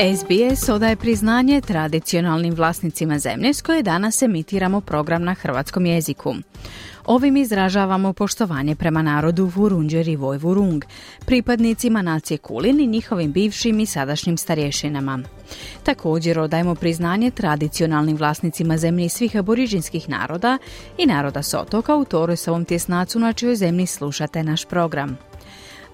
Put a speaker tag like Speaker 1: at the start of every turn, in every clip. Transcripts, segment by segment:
Speaker 1: SBS odaje priznanje tradicionalnim vlasnicima zemlje s koje danas emitiramo program na hrvatskom jeziku. Ovim izražavamo poštovanje prema narodu Vurunđer i Vojvurung, pripadnicima nacije Kulin i njihovim bivšim i sadašnjim starješinama. Također odajemo priznanje tradicionalnim vlasnicima zemlje svih aboriđinskih naroda i naroda s otoka u Toresovom tjesnacu na čijoj zemlji slušate naš program.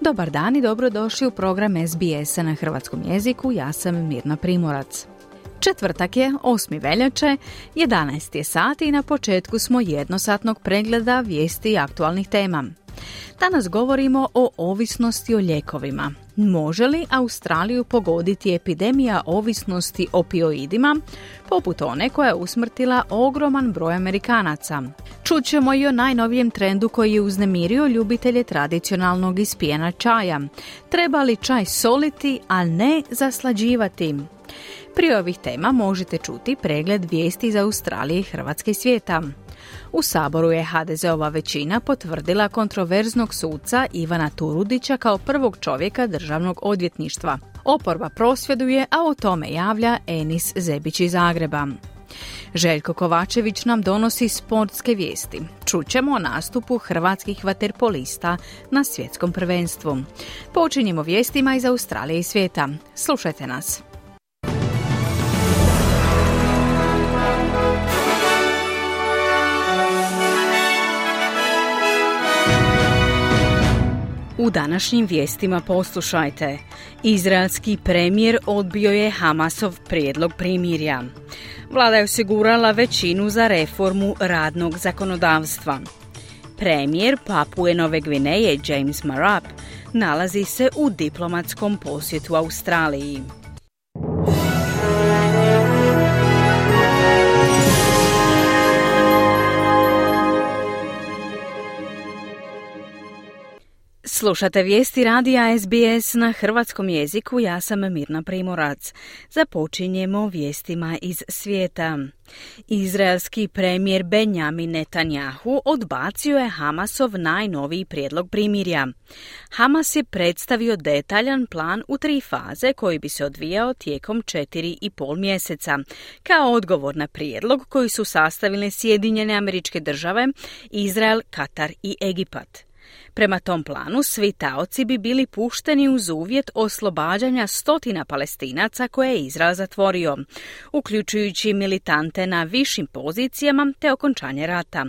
Speaker 1: Dobar dan i dobrodošli u program SBS-a na hrvatskom jeziku. Ja sam Mirna Primorac. Četvrtak je 8. veljače, 11. je sat i na početku smo jednosatnog pregleda vijesti i aktualnih tema. Danas govorimo o ovisnosti o ljekovima. Može li Australiju pogoditi epidemija ovisnosti opioidima, poput one koja je usmrtila ogroman broj Amerikanaca? Čućemo i o najnovijem trendu koji je uznemirio ljubitelje tradicionalnog ispijena čaja. Treba li čaj soliti, a ne zaslađivati? Prije ovih tema možete čuti pregled vijesti iz Australije i Hrvatske svijeta. U Saboru je HDZ-ova većina potvrdila kontroverznog suca Ivana Turudića kao prvog čovjeka državnog odvjetništva. Oporba prosvjeduje, a o tome javlja Enis Zebić iz Zagreba. Željko Kovačević nam donosi sportske vijesti. Čućemo o nastupu hrvatskih vaterpolista na svjetskom prvenstvu. Počinjemo vijestima iz Australije i svijeta. Slušajte nas. Današnjim vijestima poslušajte. Izraelski premijer odbio je Hamasov prijedlog primirja. Vlada je osigurala većinu za reformu radnog zakonodavstva. Premijer Papue Nove Gvineje James Marap nalazi se u diplomatskom posjetu Australiji. Slušate vijesti radija SBS na hrvatskom jeziku, ja sam Mirna Primorac. Započinjemo vijestima iz svijeta. Izraelski premijer Benjamin Netanjahu odbacio je Hamasov najnoviji prijedlog primirja. Hamas je predstavio detaljan plan u tri faze koji bi se odvijao tijekom četiri i pol mjeseca, kao odgovor na prijedlog koji su sastavile Sjedinjene američke države, Izrael, Katar i Egipat. Prema tom planu svi taoci bi bili pušteni uz uvjet oslobađanja stotina palestinaca koje je Izrael zatvorio, uključujući militante na višim pozicijama te okončanje rata.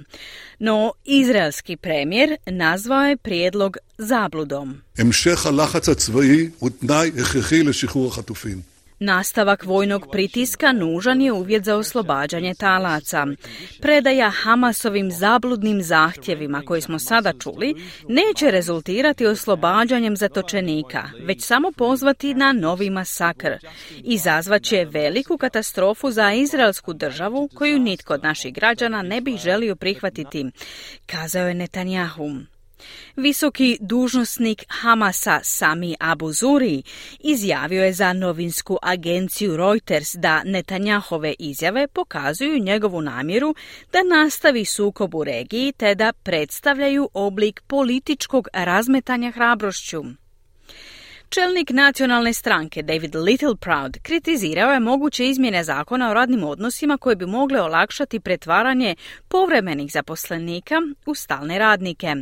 Speaker 1: No, izraelski premijer nazvao je prijedlog zabludom. Nastavak vojnog pritiska nužan je uvjet za oslobađanje talaca. Predaja Hamasovim zabludnim zahtjevima koje smo sada čuli neće rezultirati oslobađanjem zatočenika, već samo pozvati na novi masakr. Izazvaće veliku katastrofu za izraelsku državu koju nitko od naših građana ne bi želio prihvatiti, kazao je Netanjahu. Visoki dužnosnik Hamasa Sami Abu Zuri izjavio je za novinsku agenciju Reuters da Netanjahove izjave pokazuju njegovu namjeru da nastavi sukob u regiji te da predstavljaju oblik političkog razmetanja hrabrošću. Čelnik nacionalne stranke David Littleproud kritizirao je moguće izmjene zakona o radnim odnosima koje bi mogle olakšati pretvaranje povremenih zaposlenika u stalne radnike.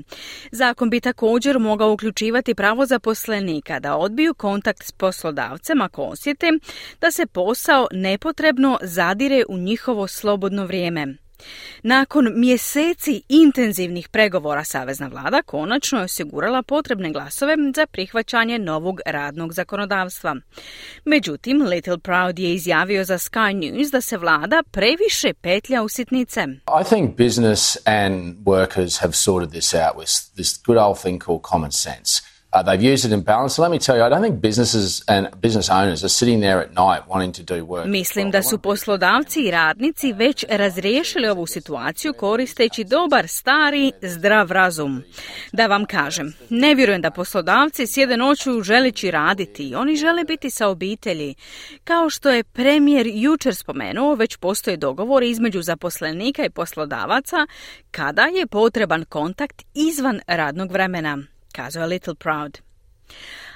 Speaker 1: Zakon bi također mogao uključivati pravo zaposlenika da odbiju kontakt s poslodavcem ako osjete da se posao nepotrebno zadire u njihovo slobodno vrijeme. Nakon mjeseci intenzivnih pregovora Savezna vlada konačno je osigurala potrebne glasove za prihvaćanje novog radnog zakonodavstva. Međutim, Little Proud je izjavio za Sky News da se vlada previše petlja u sitnice.
Speaker 2: I think business and workers have sorted this out with this good old thing called common sense. Uh, they've used it in balance. Let me tell you, I don't think businesses and business owners are sitting there at night wanting to do work.
Speaker 1: Mislim da su poslodavci i radnici već razriješili ovu situaciju koristeći dobar, stari, zdrav razum. Da vam kažem, ne vjerujem da poslodavci sjede noću želeći raditi. Oni žele biti sa obitelji. Kao što je premijer jučer spomenuo, već postoje dogovor između zaposlenika i poslodavaca kada je potreban kontakt izvan radnog vremena kazao je Little Proud.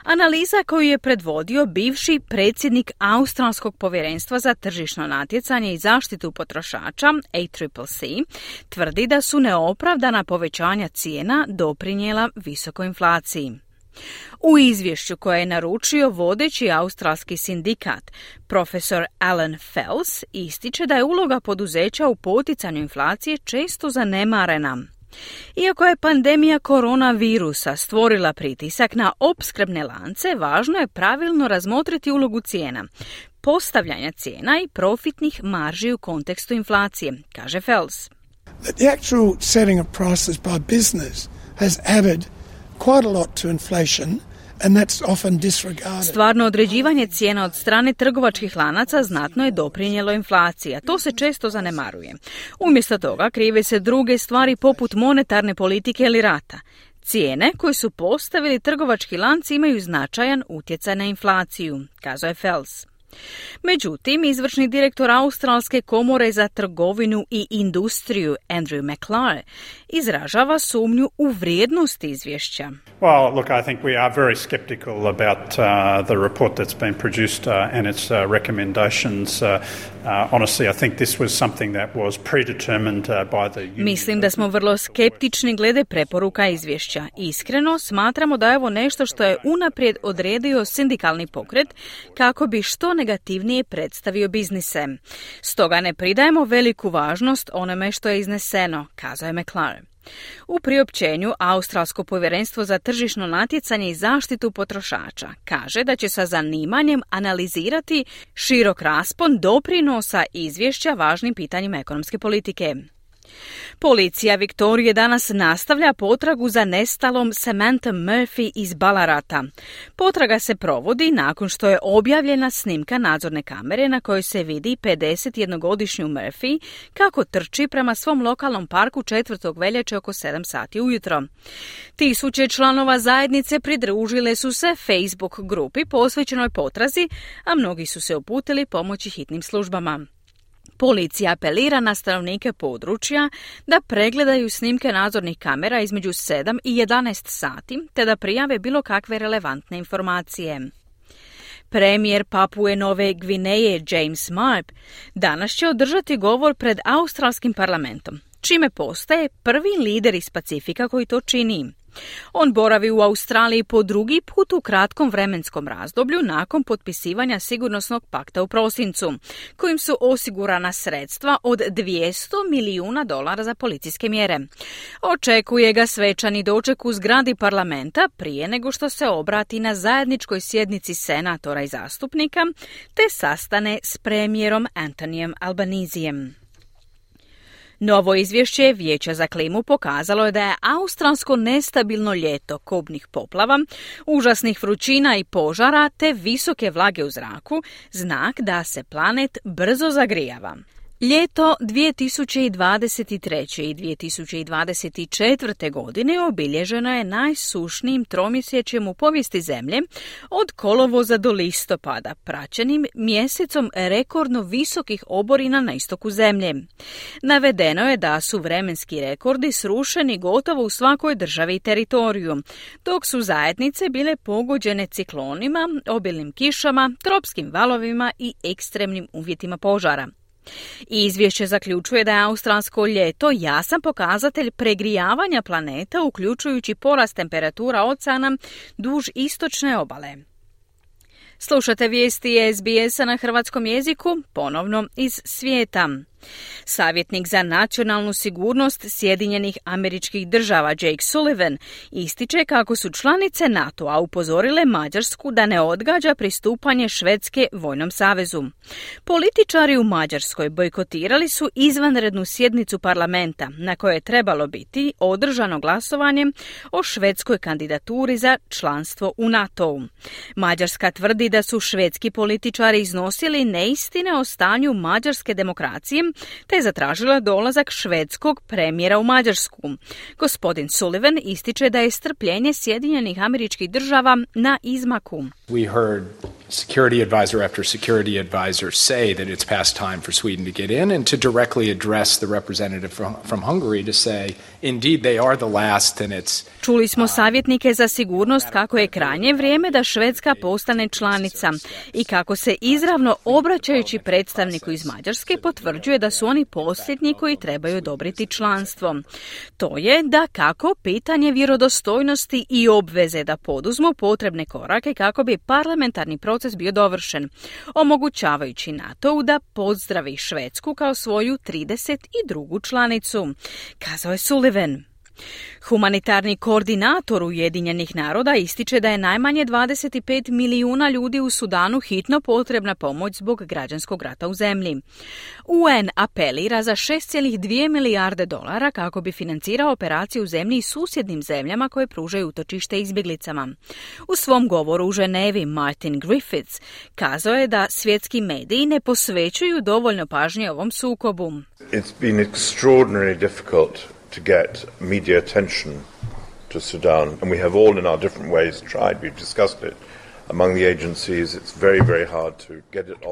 Speaker 1: Analiza koju je predvodio bivši predsjednik Australskog povjerenstva za tržišno natjecanje i zaštitu potrošača ACCC tvrdi da su neopravdana povećanja cijena doprinijela visokoj inflaciji. U izvješću koje je naručio vodeći australski sindikat, profesor Alan Fels ističe da je uloga poduzeća u poticanju inflacije često zanemarena. Iako je pandemija koronavirusa stvorila pritisak na opskrbne lance, važno je pravilno razmotriti ulogu cijena, postavljanja cijena i profitnih marži u kontekstu inflacije, kaže Fels.
Speaker 3: The actual setting of prices by business has added quite a lot to inflation
Speaker 1: Stvarno određivanje cijena od strane trgovačkih lanaca znatno je doprinjelo inflaciji, a to se često zanemaruje. Umjesto toga krive se druge stvari poput monetarne politike ili rata. Cijene koje su postavili trgovački lanci imaju značajan utjecaj na inflaciju, kazao je Fels. Međutim, izvršni direktor Australske komore za trgovinu i industriju Andrew McClare izražava sumnju u vrijednost izvješća.
Speaker 4: Well, look, I think we are very skeptical about uh, the report that's been produced uh, and its uh, recommendations. Uh,
Speaker 1: Mislim da smo vrlo skeptični glede preporuka izvješća. Iskreno, smatramo da je ovo nešto što je unaprijed odredio sindikalni pokret kako bi što negativnije predstavio biznise. Stoga ne pridajemo veliku važnost onome što je izneseno, kazao je McLaren. U priopćenju Australsko povjerenstvo za tržišno natjecanje i zaštitu potrošača kaže da će sa zanimanjem analizirati širok raspon doprinosa izvješća važnim pitanjima ekonomske politike. Policija Viktorije danas nastavlja potragu za nestalom Samantha Murphy iz Balarata. Potraga se provodi nakon što je objavljena snimka nadzorne kamere na kojoj se vidi 51-godišnju Murphy kako trči prema svom lokalnom parku 4. veljače oko 7 sati ujutro. Tisuće članova zajednice pridružile su se Facebook grupi posvećenoj potrazi, a mnogi su se uputili pomoći hitnim službama. Policija apelira na stanovnike područja da pregledaju snimke nadzornih kamera između 7 i 11 sati, te da prijave bilo kakve relevantne informacije. Premijer Papue Nove Gvineje James Marp danas će održati govor pred australskim parlamentom, čime postaje prvi lider iz Pacifika koji to čini. On boravi u Australiji po drugi put u kratkom vremenskom razdoblju nakon potpisivanja sigurnosnog pakta u prosincu, kojim su osigurana sredstva od 200 milijuna dolara za policijske mjere. Očekuje ga svečani doček u zgradi parlamenta prije nego što se obrati na zajedničkoj sjednici senatora i zastupnika te sastane s premijerom Antonijem Albanizijem. Novo izvješće Vijeća za klimu pokazalo je da je australsko nestabilno ljeto kobnih poplava, užasnih vrućina i požara te visoke vlage u zraku znak da se planet brzo zagrijava. Ljeto 2023. i 2024. godine obilježeno je najsušnijim tromjesečjem u povijesti zemlje od kolovoza do listopada, praćenim mjesecom rekordno visokih oborina na istoku zemlje. Navedeno je da su vremenski rekordi srušeni gotovo u svakoj državi i teritoriju, dok su zajednice bile pogođene ciklonima, obilnim kišama, tropskim valovima i ekstremnim uvjetima požara. Izvješće zaključuje da je australsko ljeto jasan pokazatelj pregrijavanja planeta, uključujući porast temperatura oceana duž istočne obale. Slušate vijesti SBS-a na hrvatskom jeziku, ponovno iz svijeta. Savjetnik za nacionalnu sigurnost Sjedinjenih američkih država Jake Sullivan ističe kako su članice NATO-a upozorile Mađarsku da ne odgađa pristupanje Švedske vojnom savezu. Političari u Mađarskoj bojkotirali su izvanrednu sjednicu parlamenta na kojoj je trebalo biti održano glasovanje o švedskoj kandidaturi za članstvo u NATO-u. Mađarska tvrdi da su švedski političari iznosili neistine o stanju mađarske demokracije te je zatražila dolazak švedskog premijera u Mađarsku. Gospodin Sullivan ističe da je strpljenje Sjedinjenih američkih država na izmaku.
Speaker 5: We heard security advisor after security advisor say that it's past time for Sweden to get in and to directly address the representative from, from Hungary to say indeed they are the last and it's
Speaker 1: Čuli smo savjetnike za sigurnost kako je krajnje vrijeme da Švedska postane članica i kako se izravno obraćajući predstavniku iz Mađarske potvrđuje da su oni posljednji koji trebaju odobriti članstvo. To je da kako pitanje vjerodostojnosti i obveze da poduzmu potrebne korake kako bi parlamentarni proces bio dovršen, omogućavajući NATO-u da pozdravi Švedsku kao svoju 32. članicu, kazao je Sullivan. Humanitarni koordinator Ujedinjenih naroda ističe da je najmanje 25 milijuna ljudi u Sudanu hitno potrebna pomoć zbog građanskog rata u zemlji. UN apelira za 6,2 milijarde dolara kako bi financirao operaciju u zemlji i susjednim zemljama koje pružaju utočište izbjeglicama. U svom govoru u Ženevi Martin Griffiths kazao je da svjetski mediji ne posvećuju dovoljno pažnje ovom sukobu.
Speaker 6: It's been extraordinarily difficult to get media attention to Sudan, and we have all in our different ways tried. We've discussed it.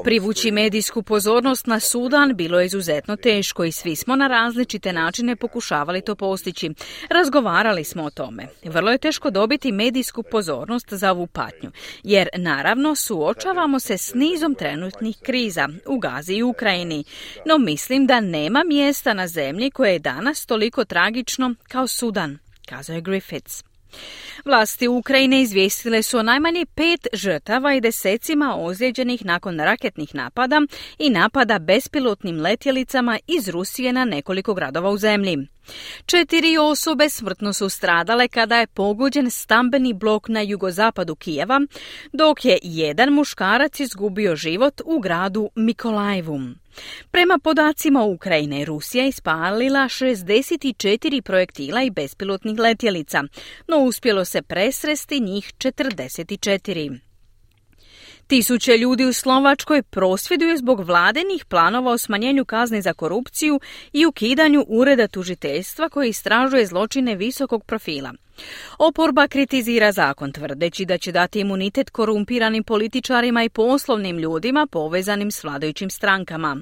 Speaker 1: Privući medijsku pozornost na Sudan bilo je izuzetno teško i svi smo na različite načine pokušavali to postići. Razgovarali smo o tome. Vrlo je teško dobiti medijsku pozornost za ovu patnju, jer naravno suočavamo se s nizom trenutnih kriza u Gazi i Ukrajini, no mislim da nema mjesta na zemlji koje je danas toliko tragično kao Sudan, kazao je Griffiths. Vlasti Ukrajine izvijestile su o najmanje pet žrtava i desecima ozlijeđenih nakon raketnih napada i napada bespilotnim letjelicama iz Rusije na nekoliko gradova u zemlji. Četiri osobe smrtno su stradale kada je pogođen stambeni blok na jugozapadu Kijeva, dok je jedan muškarac izgubio život u gradu Mikolajevu. Prema podacima Ukrajine, Rusija je ispalila 64 projektila i bespilotnih letjelica, no uspjelo se presresti njih 44. Tisuće ljudi u Slovačkoj prosvjeduju zbog vladenih planova o smanjenju kazni za korupciju i ukidanju ureda tužiteljstva koji istražuje zločine visokog profila. Oporba kritizira zakon tvrdeći da će dati imunitet korumpiranim političarima i poslovnim ljudima povezanim s vladajućim strankama.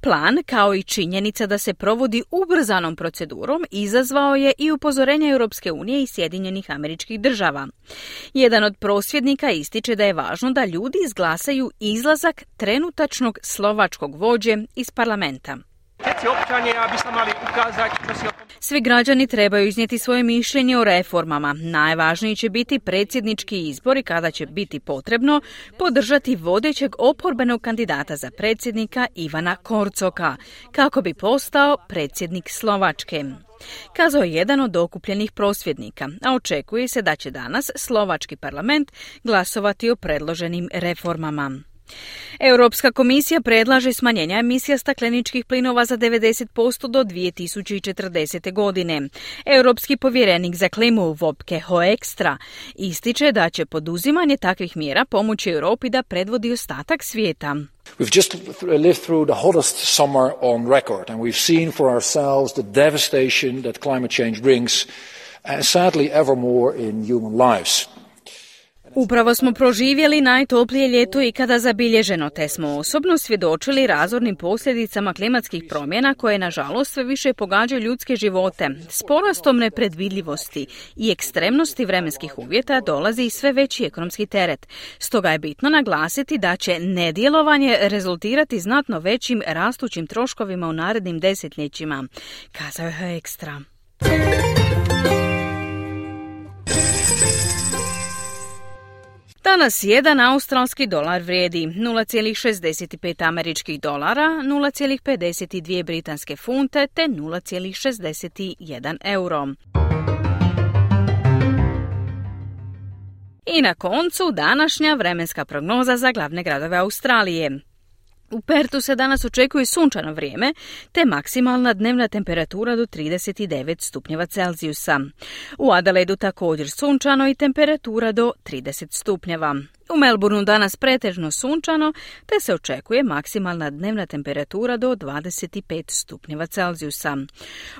Speaker 1: Plan, kao i činjenica da se provodi ubrzanom procedurom, izazvao je i upozorenje Europske unije i Sjedinjenih američkih država. Jedan od prosvjednika ističe da je važno da ljudi izglasaju izlazak trenutačnog slovačkog vođe iz parlamenta. Svi građani trebaju iznijeti svoje mišljenje o reformama. Najvažniji će biti predsjednički izbori kada će biti potrebno podržati vodećeg oporbenog kandidata za predsjednika Ivana Korcoka, kako bi postao predsjednik Slovačke. Kazao je jedan od okupljenih prosvjednika, a očekuje se da će danas Slovački parlament glasovati o predloženim reformama. Europska komisija predlaže smanjenja emisija stakleničkih plinova za 90% do 2040. godine. Europski povjerenik za klimu Vopke Hoekstra ističe da će poduzimanje takvih mjera pomoći Europi da predvodi ostatak svijeta.
Speaker 7: We've just lived through the hottest summer on record and we've seen for ourselves the devastation that climate change brings and sadly ever more in human lives.
Speaker 1: Upravo smo proživjeli najtoplije ljeto i kada zabilježeno, te smo osobno svjedočili razornim posljedicama klimatskih promjena koje nažalost sve više pogađaju ljudske živote. S porastom nepredvidljivosti i ekstremnosti vremenskih uvjeta dolazi i sve veći ekonomski teret. Stoga je bitno naglasiti da će nedjelovanje rezultirati znatno većim rastućim troškovima u narednim desetljećima, kazao je ekstra. Danas jedan australski dolar vrijedi 0,65 američkih dolara, 0,52 britanske funte te 0,61 euro. I na koncu današnja vremenska prognoza za glavne gradove Australije. U Pertu se danas očekuje sunčano vrijeme, te maksimalna dnevna temperatura do 39 stupnjeva Celzijusa. U Adelaidu također sunčano i temperatura do 30 stupnjeva. U Melbourneu danas pretežno sunčano, te se očekuje maksimalna dnevna temperatura do 25 stupnjeva Celzijusa.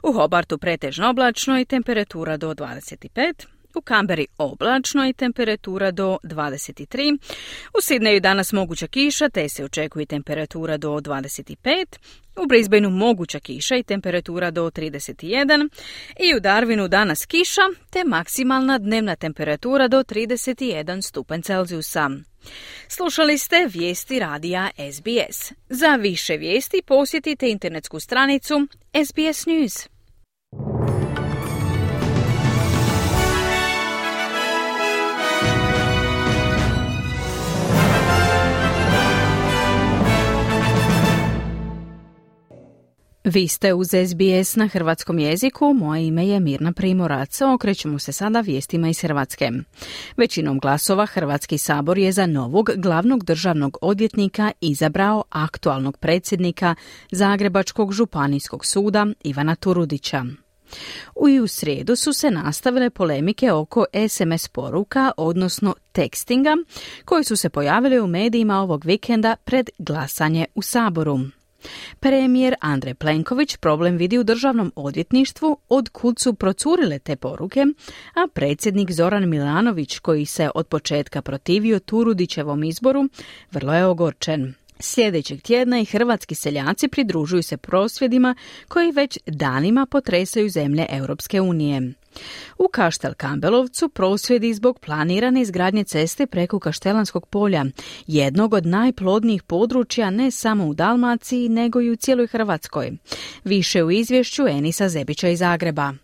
Speaker 1: U Hobartu pretežno oblačno i temperatura do 25 u Kamberi oblačno i temperatura do 23. U Sidneju danas moguća kiša te se očekuje temperatura do 25. U Brisbaneu moguća kiša i temperatura do 31. I u Darwinu danas kiša te maksimalna dnevna temperatura do 31 stupanj Celzijusa. Slušali ste vijesti radija SBS. Za više vijesti posjetite internetsku stranicu SBS News. Vi ste uz SBS na hrvatskom jeziku, moje ime je Mirna Primorac. Okrećemo se sada vijestima iz Hrvatske. Većinom glasova Hrvatski sabor je za novog glavnog državnog odvjetnika izabrao aktualnog predsjednika Zagrebačkog županijskog suda Ivana Turudića. U i u srijedu su se nastavile polemike oko SMS poruka, odnosno tekstinga, koji su se pojavili u medijima ovog vikenda pred glasanje u Saboru. Premijer Andrej Plenković problem vidi u državnom odvjetništvu od kud su procurile te poruke, a predsjednik Zoran Milanović, koji se od početka protivio Turudićevom izboru, vrlo je ogorčen. Sljedećeg tjedna i hrvatski seljaci pridružuju se prosvjedima koji već danima potresaju zemlje Europske unije. U Kaštel Kambelovcu prosvjedi zbog planirane izgradnje ceste preko Kaštelanskog polja, jednog od najplodnijih područja ne samo u Dalmaciji, nego i u cijeloj Hrvatskoj. Više u izvješću Enisa Zebića iz Zagreba.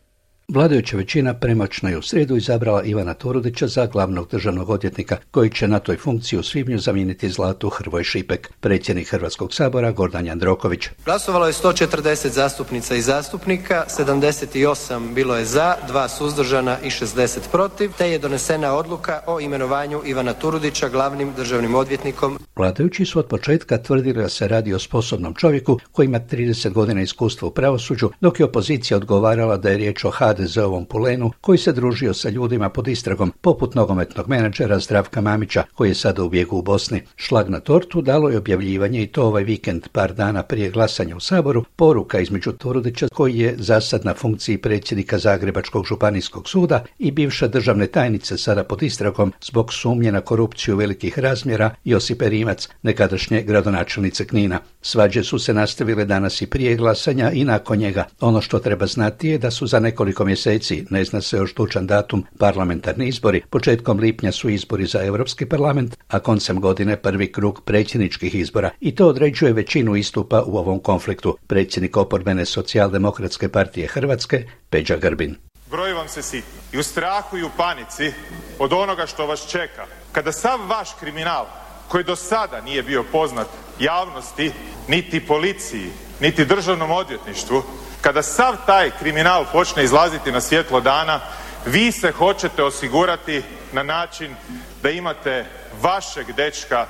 Speaker 8: Vladajuća većina premoćno je u sredu izabrala Ivana Turudića za glavnog državnog odvjetnika, koji će na toj funkciji u svibnju zamijeniti Zlatu Hrvoj Šipek. Predsjednik Hrvatskog sabora Gordan Jandroković.
Speaker 9: Glasovalo je 140 zastupnica i zastupnika, 78 bilo je za, dva suzdržana i 60 protiv, te je donesena odluka o imenovanju Ivana Turudića glavnim državnim odvjetnikom.
Speaker 8: Vladajući su od početka tvrdili da se radi o sposobnom čovjeku koji ima 30 godina iskustva u pravosuđu, dok je opozicija odgovarala da je riječ o HDZ-ovom Pulenu koji se družio sa ljudima pod istragom, poput nogometnog menadžera Zdravka Mamića koji je sada u bijegu u Bosni. Šlag na tortu dalo je objavljivanje i to ovaj vikend par dana prije glasanja u Saboru, poruka između Turudića koji je zasad na funkciji predsjednika Zagrebačkog županijskog suda i bivša državne tajnice sada pod istragom zbog sumnje na korupciju velikih razmjera Josipe Rimac, nekadašnje gradonačelnice Knina. Svađe su se nastavile danas i prije glasanja i nakon njega. Ono što treba znati je da su za nekoliko mjeseci, ne zna se još tučan datum, parlamentarni izbori. Početkom lipnja su izbori za Europski parlament, a koncem godine prvi krug predsjedničkih izbora. I to određuje većinu istupa u ovom konfliktu. Predsjednik oporbene socijaldemokratske partije Hrvatske, Peđa Grbin.
Speaker 10: Broji vam se sitno. I u strahu i u panici od onoga što vas čeka. Kada sav vaš kriminal, koji do sada nije bio poznat javnosti, niti policiji, niti državnom odvjetništvu, kada sav taj kriminal počne izlaziti na svjetlo dana, vi se hoćete osigurati na način da imate vašeg dečka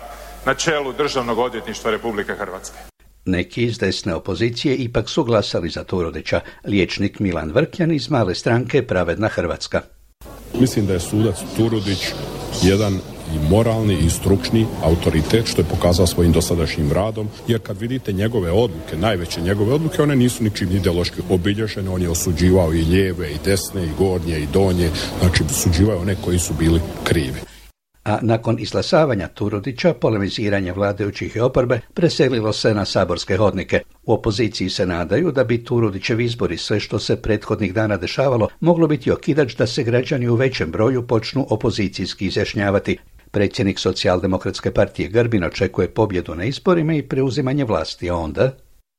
Speaker 10: na čelu Državnog odvjetništva Republike Hrvatske.
Speaker 8: Neki iz desne opozicije ipak su glasali za Turudića, liječnik Milan Vrkjan iz male stranke Pravedna Hrvatska.
Speaker 11: Mislim da je sudac Turudić jedan i moralni i stručni autoritet što je pokazao svojim dosadašnjim radom jer kad vidite njegove odluke, najveće njegove odluke, one nisu ničim ideološki obilježene, on je osuđivao i lijeve i desne i gornje i donje, znači osuđivao one koji su bili krivi
Speaker 8: a nakon izglasavanja Turudića polemiziranje vladajućih i oporbe preselilo se na saborske hodnike. U opoziciji se nadaju da bi Turudićev izbori sve što se prethodnih dana dešavalo moglo biti okidač da se građani u većem broju počnu opozicijski izjašnjavati. Predsjednik socijaldemokratske partije Grbin očekuje pobjedu na izborima i preuzimanje vlasti, onda...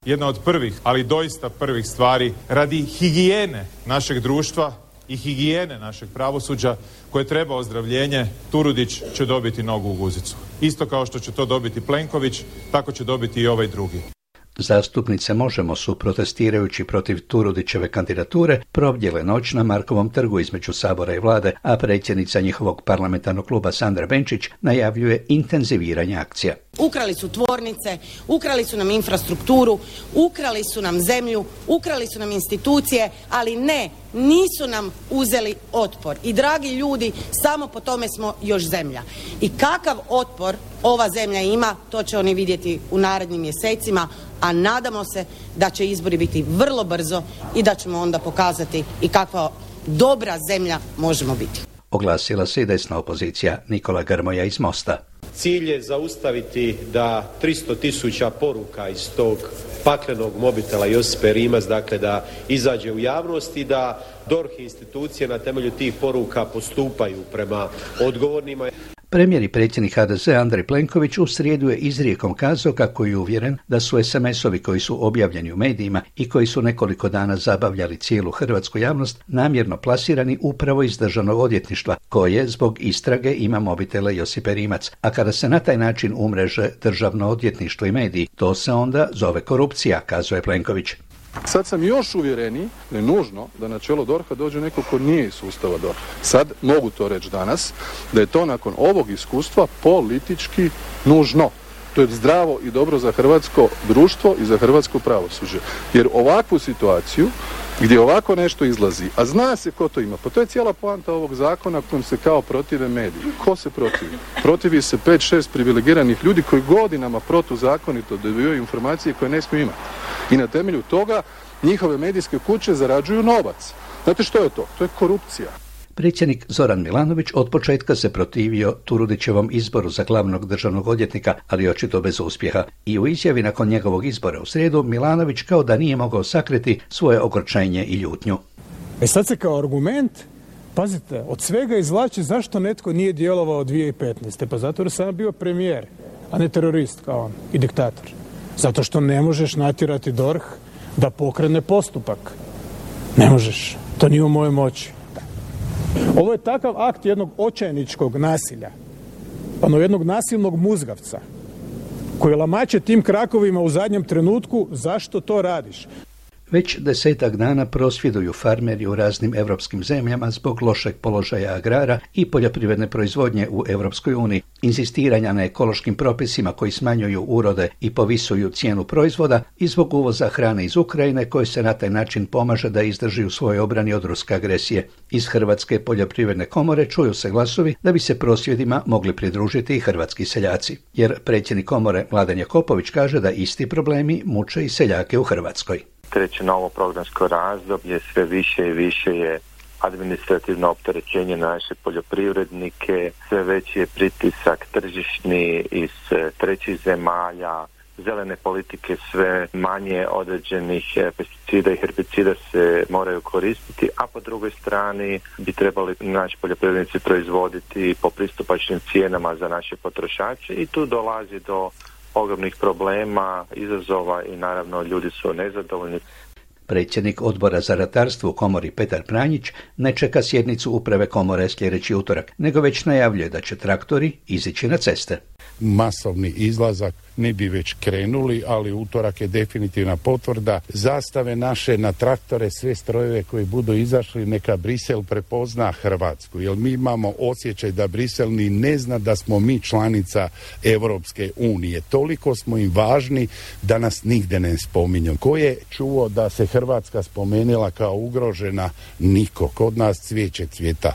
Speaker 10: Jedna od prvih, ali doista prvih stvari radi higijene našeg društva i higijene našeg pravosuđa koje treba ozdravljenje, Turudić će dobiti nogu u guzicu. Isto kao što će to dobiti Plenković, tako će dobiti i ovaj drugi.
Speaker 8: Zastupnice Možemo su protestirajući protiv Turudićeve kandidature probdjele noć na Markovom trgu između Sabora i vlade, a predsjednica njihovog parlamentarnog kluba Sandra Benčić najavljuje intenziviranje akcija.
Speaker 12: Ukrali su tvornice, ukrali su nam infrastrukturu, ukrali su nam zemlju, ukrali su nam institucije, ali ne, nisu nam uzeli otpor. I dragi ljudi, samo po tome smo još zemlja. I kakav otpor ova zemlja ima, to će oni vidjeti u narednim mjesecima, a nadamo se da će izbori biti vrlo brzo i da ćemo onda pokazati i kakva dobra zemlja možemo biti.
Speaker 8: Oglasila se i desna opozicija Nikola Grmoja iz Mosta.
Speaker 13: Cilj je zaustaviti da 300 tisuća poruka iz tog paklenog mobitela Josipe Rimac, dakle da izađe u javnost i da DORH institucije na temelju tih poruka postupaju prema odgovornima.
Speaker 8: Premijer i predsjednik HDZ Andrej Plenković u srijedu je izrijekom kazao kako je uvjeren da su SMS-ovi koji su objavljeni u medijima i koji su nekoliko dana zabavljali cijelu hrvatsku javnost namjerno plasirani upravo iz državnog odvjetništva koje zbog istrage ima mobitele Josipe Rimac, a kada se na taj način umreže državno odvjetništvo i mediji, to se onda zove korupcija, kazuje Plenković.
Speaker 14: Sad sam još uvjereniji da je nužno da na čelo DORH-a dođe neko ko nije iz sustava DORH. Sad mogu to reći danas, da je to nakon ovog iskustva politički nužno. To je zdravo i dobro za hrvatsko društvo i za hrvatsko pravosuđe. Jer ovakvu situaciju gdje ovako nešto izlazi, a zna se ko to ima, pa to je cijela poanta ovog zakona kojim se kao protive mediji. Ko se protivi? Protivi se 5-6 privilegiranih ljudi koji godinama protuzakonito dobivaju informacije koje ne smiju imati. I na temelju toga njihove medijske kuće zarađuju novac. Znate što je to? To je korupcija.
Speaker 8: Predsjednik Zoran Milanović od početka se protivio Turudićevom izboru za glavnog državnog odvjetnika, ali očito bez uspjeha. I u izjavi nakon njegovog izbora u srijedu Milanović kao da nije mogao sakriti svoje ogorčenje i ljutnju.
Speaker 15: E sad se kao argument Pazite, od svega izvlači zašto netko nije djelovao 2015. Pa zato jer sam bio premijer, a ne terorist kao on i diktator. Zato što ne možeš natjerati DORH da pokrene postupak. Ne možeš. To nije u mojoj moći. Ovo je takav akt jednog očajničkog nasilja, ono jednog nasilnog muzgavca, koji lamače tim krakovima u zadnjem trenutku, zašto to radiš?
Speaker 8: Već desetak dana prosvjeduju farmeri u raznim europskim zemljama zbog lošeg položaja agrara i poljoprivredne proizvodnje u Europskoj uniji, inzistiranja na ekološkim propisima koji smanjuju urode i povisuju cijenu proizvoda i zbog uvoza hrane iz Ukrajine koji se na taj način pomaže da izdrži u svojoj obrani od ruske agresije. Iz Hrvatske poljoprivredne komore čuju se glasovi da bi se prosvjedima mogli pridružiti i hrvatski seljaci. Jer predsjednik komore Mladen Jakopović kaže da isti problemi muče i seljake u Hrvatskoj
Speaker 16: treće novo programsko razdoblje sve više i više je administrativno opterećenje naše poljoprivrednike, sve veći je pritisak tržišni iz e, trećih zemalja, zelene politike sve manje određenih e, pesticida i herbicida se moraju koristiti, a po drugoj strani bi trebali naši poljoprivrednici proizvoditi po pristupačnim cijenama za naše potrošače i tu dolazi do ogromnih problema, izazova i naravno ljudi su nezadovoljni.
Speaker 8: Predsjednik odbora za ratarstvo u komori Petar Pranjić ne čeka sjednicu uprave komore sljedeći utorak, nego već najavljuje da će traktori izići na ceste.
Speaker 11: Masovni izlazak ne bi već krenuli, ali utorak je definitivna potvrda. Zastave naše na traktore, sve strojeve koji budu izašli, neka Brisel prepozna Hrvatsku. Jer mi imamo osjećaj da Brisel ni ne zna da smo mi članica Europske unije. Toliko smo im važni da nas nigde ne spominju. Ko je čuo da se Hrvatska spomenila kao ugrožena? Niko. Kod nas cvijeće cvjeta.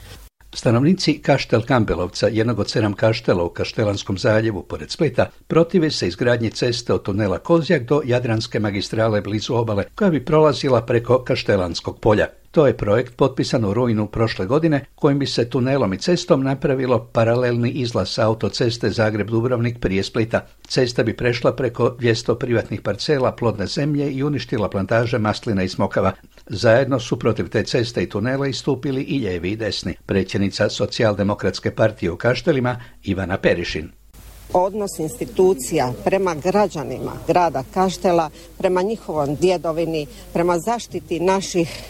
Speaker 8: Stanovnici Kaštel Kampelovca, jednog od sedam kaštela u Kaštelanskom zaljevu pored Splita, protive se izgradnji ceste od tunela Kozjak do Jadranske magistrale blizu obale, koja bi prolazila preko Kaštelanskog polja. To je projekt potpisan u rujnu prošle godine kojim bi se tunelom i cestom napravilo paralelni izlaz autoceste Zagreb-Dubrovnik prije Splita. Cesta bi prešla preko 200 privatnih parcela plodne zemlje i uništila plantaže maslina i smokava. Zajedno su protiv te ceste i tunela istupili i lijevi i desni. Predsjednica socijaldemokratske partije u Kaštelima Ivana Perišin.
Speaker 17: Odnos institucija prema građanima grada Kaštela, prema njihovom djedovini, prema zaštiti naših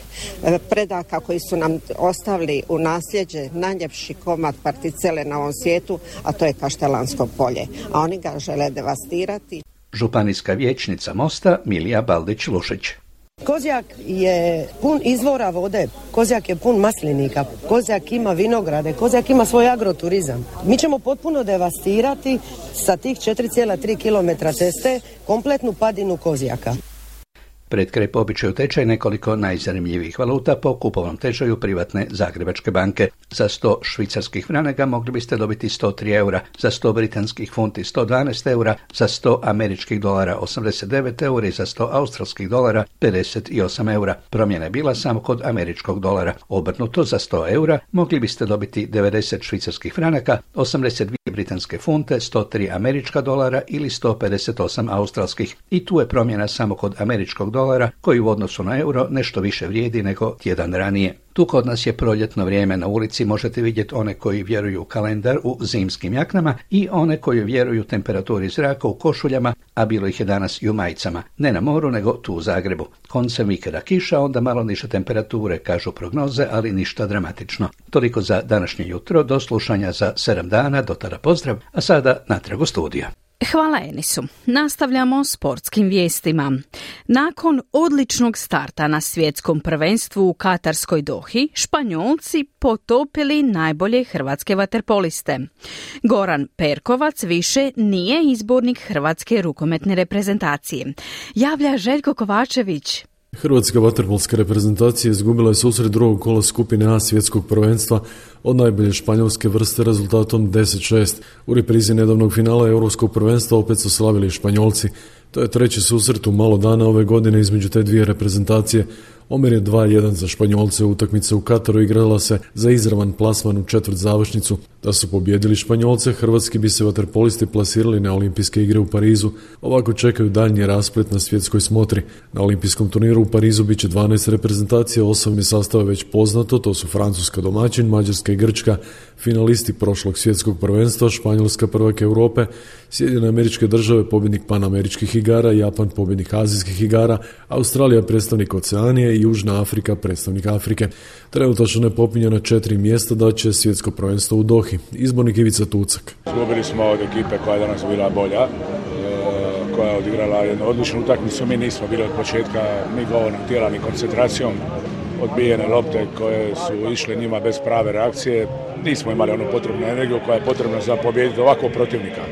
Speaker 17: e, predaka koji su nam ostavili u nasljeđe najljepši komad particele na ovom svijetu, a to je Kaštelansko polje. A oni ga žele devastirati.
Speaker 8: Županijska vijećnica Mosta Milija Baldić-Lušić.
Speaker 18: Kozjak je pun izvora vode, Kozjak je pun maslinika, Kozjak ima vinograde, Kozjak ima svoj agroturizam. Mi ćemo potpuno devastirati sa tih 4,3 km ceste kompletnu padinu Kozjaka.
Speaker 8: Pred kraj po običaju tečaj nekoliko najzanimljivijih valuta po kupovnom tečaju privatne Zagrebačke banke. Za 100 švicarskih franaka mogli biste dobiti 103 eura, za 100 britanskih funti 112 eura, za 100 američkih dolara 89 eura i za 100 australskih dolara 58 eura. Promjena je bila samo kod američkog dolara. Obrnuto za 100 eura mogli biste dobiti 90 švicarskih franaka, 82 britanske funte, 103 američka dolara ili 158 australskih. I tu je promjena samo kod američkog dolara dolara, koji u odnosu na euro nešto više vrijedi nego tjedan ranije. Tu kod nas je proljetno vrijeme na ulici, možete vidjeti one koji vjeruju u kalendar u zimskim jaknama i one koji vjeruju temperaturi zraka u košuljama, a bilo ih je danas i u majicama. Ne na moru, nego tu u Zagrebu. Koncem vikenda kiša, onda malo niže temperature, kažu prognoze, ali ništa dramatično. Toliko za današnje jutro, do slušanja za sedam dana, do tada pozdrav, a sada natrag u studija.
Speaker 1: Hvala Enisu. Nastavljamo sportskim vijestima. Nakon odličnog starta na svjetskom prvenstvu u Katarskoj Dohi, Španjolci potopili najbolje hrvatske vaterpoliste. Goran Perkovac više nije izbornik hrvatske rukometne reprezentacije. Javlja Željko Kovačević.
Speaker 19: Hrvatska vaterpolska reprezentacija izgubila je susret drugog kola skupine A svjetskog prvenstva od najbolje španjolske vrste rezultatom 10-6. U reprizi nedavnog finala Europskog prvenstva opet su slavili Španjolci. To je treći susret u malo dana ove godine između te dvije reprezentacije. Omer je 2-1 za Španjolce. Utakmica u Kataru igrala se za izravan plasman u četvrt završnicu. Da su pobjedili Španjolce, hrvatski bi se vaterpolisti plasirali na olimpijske igre u Parizu. Ovako čekaju daljnji rasplet na svjetskoj smotri. Na olimpijskom turniru u Parizu bit će 12 reprezentacija, osobni sastav je već poznato, to su Francuska domaćin, Mađarska i Grčka, finalisti prošlog svjetskog prvenstva, Španjolska prvak Europe, Sjedinjene američke države pobjednik panameričkih igara, Japan pobjednik azijskih igara, Australija predstavnik Oceanije i Južna Afrika predstavnik Afrike. Trenutačno je popinja na četiri mjesta da će svjetsko prvenstvo u Dohi. Izbornik Ivica Tucak.
Speaker 20: Izgubili smo od ekipe koja je danas bila bolja, e, koja je odigrala jednu odličnu utakmicu. Mi nismo bili od početka ni govornom tijela ni koncentracijom odbijene lopte koje su išle njima bez prave reakcije. Nismo imali onu potrebnu energiju koja je potrebna za pobijediti ovakvog protivnika.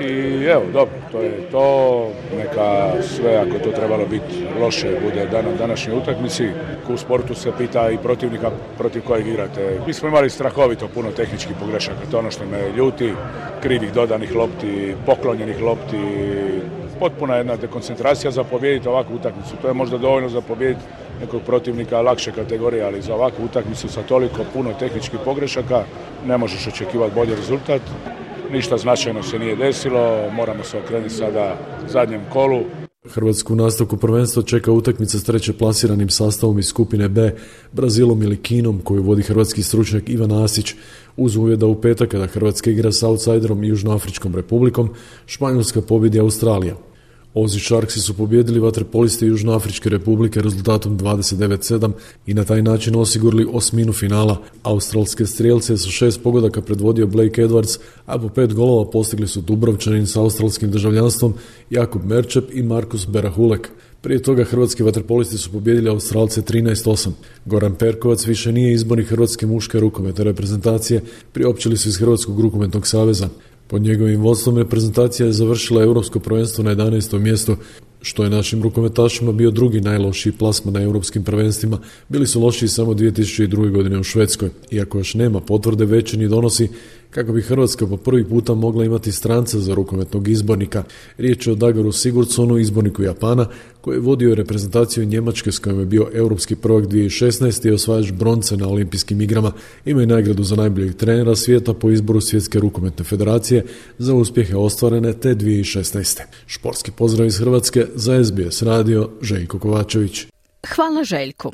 Speaker 20: I evo, dobro, to je to. Neka sve, ako to trebalo biti loše, bude dan na današnjoj utakmici. U sportu se pita i protivnika protiv kojeg igrate. Mi smo imali strahovito puno tehničkih pogrešaka, to je ono što me ljuti. Krivih dodanih lopti, poklonjenih lopti, potpuna jedna dekoncentracija za pobijediti ovakvu utakmicu. To je možda dovoljno za pobijediti nekog protivnika lakše kategorije, ali za ovakvu utakmicu sa toliko puno tehničkih pogrešaka ne možeš očekivati bolji rezultat. Ništa značajno se nije desilo, moramo se okrenuti sada zadnjem kolu.
Speaker 19: Hrvatsku nastavku prvenstva čeka utakmica s treće plasiranim sastavom iz skupine B, Brazilom ili Kinom koju vodi hrvatski stručnjak Ivan Asić uz uvjeda u petak kada Hrvatska igra s outsiderom i Južnoafričkom republikom, Španjolska pobjedi Australija. Ozi Sharksi su pobjedili vaterpoliste Južnoafričke republike rezultatom 29-7 i na taj način osigurali osminu finala. Australske strijelce su šest pogodaka predvodio Blake Edwards, a po pet golova postigli su Dubrovčanin sa australskim državljanstvom Jakub Merčep i Markus Berahulek. Prije toga hrvatski vaterpolisti su pobjedili Australce 13-8. Goran Perkovac više nije izbornik hrvatske muške rukometne reprezentacije, priopćili su iz Hrvatskog rukometnog saveza. Pod njegovim vodstvom reprezentacija je završila europsko prvenstvo na 11. mjestu, što je našim rukometašima bio drugi najlošiji plasma na europskim prvenstvima. Bili su lošiji samo 2002. godine u Švedskoj. Iako još nema potvrde, većini donosi kako bi Hrvatska po prvi puta mogla imati stranca za rukometnog izbornika. Riječ je o Dagaru Sigurdsonu, izborniku Japana, koji je vodio reprezentaciju Njemačke s kojom je bio europski prvak 2016. i osvajač bronce na olimpijskim igrama. Ima i nagradu za najboljeg trenera svijeta po izboru Svjetske rukometne federacije za uspjehe ostvarene te 2016. Športski pozdrav iz Hrvatske za SBS radio Željko Kovačević.
Speaker 1: Hvala Željku.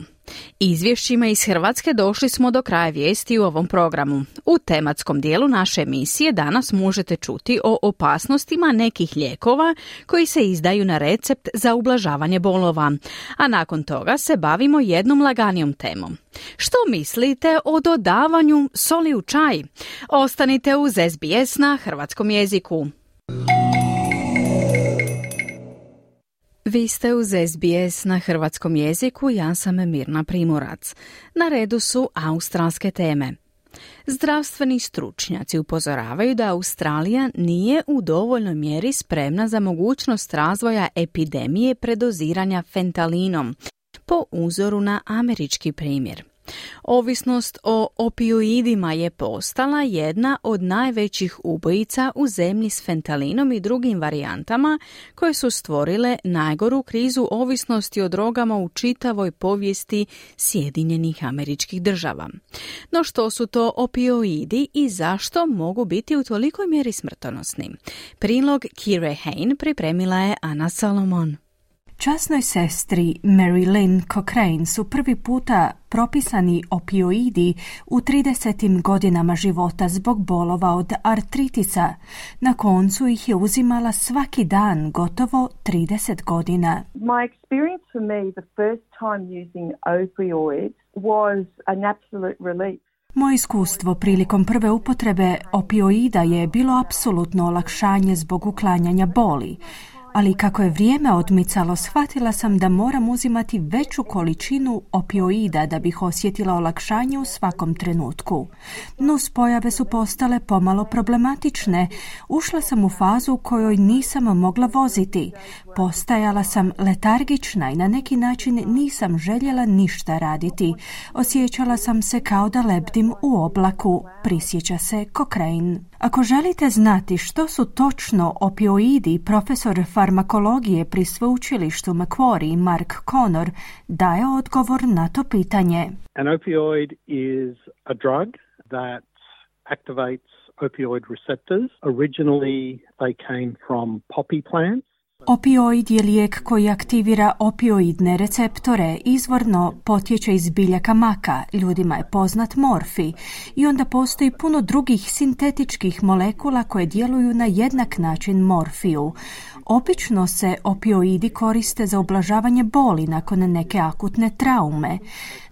Speaker 1: Izvješćima iz Hrvatske došli smo do kraja vijesti u ovom programu. U tematskom dijelu naše emisije danas možete čuti o opasnostima nekih lijekova koji se izdaju na recept za ublažavanje bolova, a nakon toga se bavimo jednom laganijom temom. Što mislite o dodavanju soli u čaj? Ostanite uz SBS na hrvatskom jeziku. Vi ste uz SBS na hrvatskom jeziku, ja sam Mirna Primorac. Na redu su australske teme. Zdravstveni stručnjaci upozoravaju da Australija nije u dovoljnoj mjeri spremna za mogućnost razvoja epidemije predoziranja fentalinom, po uzoru na američki primjer. Ovisnost o opioidima je postala jedna od najvećih ubojica u zemlji s fentalinom i drugim varijantama koje su stvorile najgoru krizu ovisnosti o drogama u čitavoj povijesti Sjedinjenih američkih država. No što su to opioidi i zašto mogu biti u tolikoj mjeri smrtonosni? Prilog Kire Hain pripremila je Ana Salomon.
Speaker 21: Časnoj sestri Mary Lynn Cochrane su prvi puta propisani opioidi u 30. godinama života zbog bolova od artritisa. Na koncu ih je uzimala svaki dan gotovo 30 godina.
Speaker 22: My experience for me the first time using opioids was an absolute relief.
Speaker 21: Moje iskustvo prilikom prve upotrebe opioida je bilo apsolutno olakšanje zbog uklanjanja boli ali kako je vrijeme odmicalo, shvatila sam da moram uzimati veću količinu opioida da bih osjetila olakšanje u svakom trenutku. Nus pojave su postale pomalo problematične. Ušla sam u fazu u kojoj nisam mogla voziti. Postajala sam letargična i na neki način nisam željela ništa raditi. Osjećala sam se kao da lebdim u oblaku, prisjeća se Cochrane. Ako želite znati što su točno opioidi, profesor farmakologije pri sveučilištu Macquarie Mark Connor daje odgovor na to pitanje.
Speaker 23: An opioid is a drug that activates opioid receptors. Originally they came from poppy plants.
Speaker 21: Opioid je lijek koji aktivira opioidne receptore, izvorno potječe iz biljaka maka, ljudima je poznat morfi i onda postoji puno drugih sintetičkih molekula koje djeluju na jednak način morfiju. Obično se opioidi koriste za ublažavanje boli nakon neke akutne traume.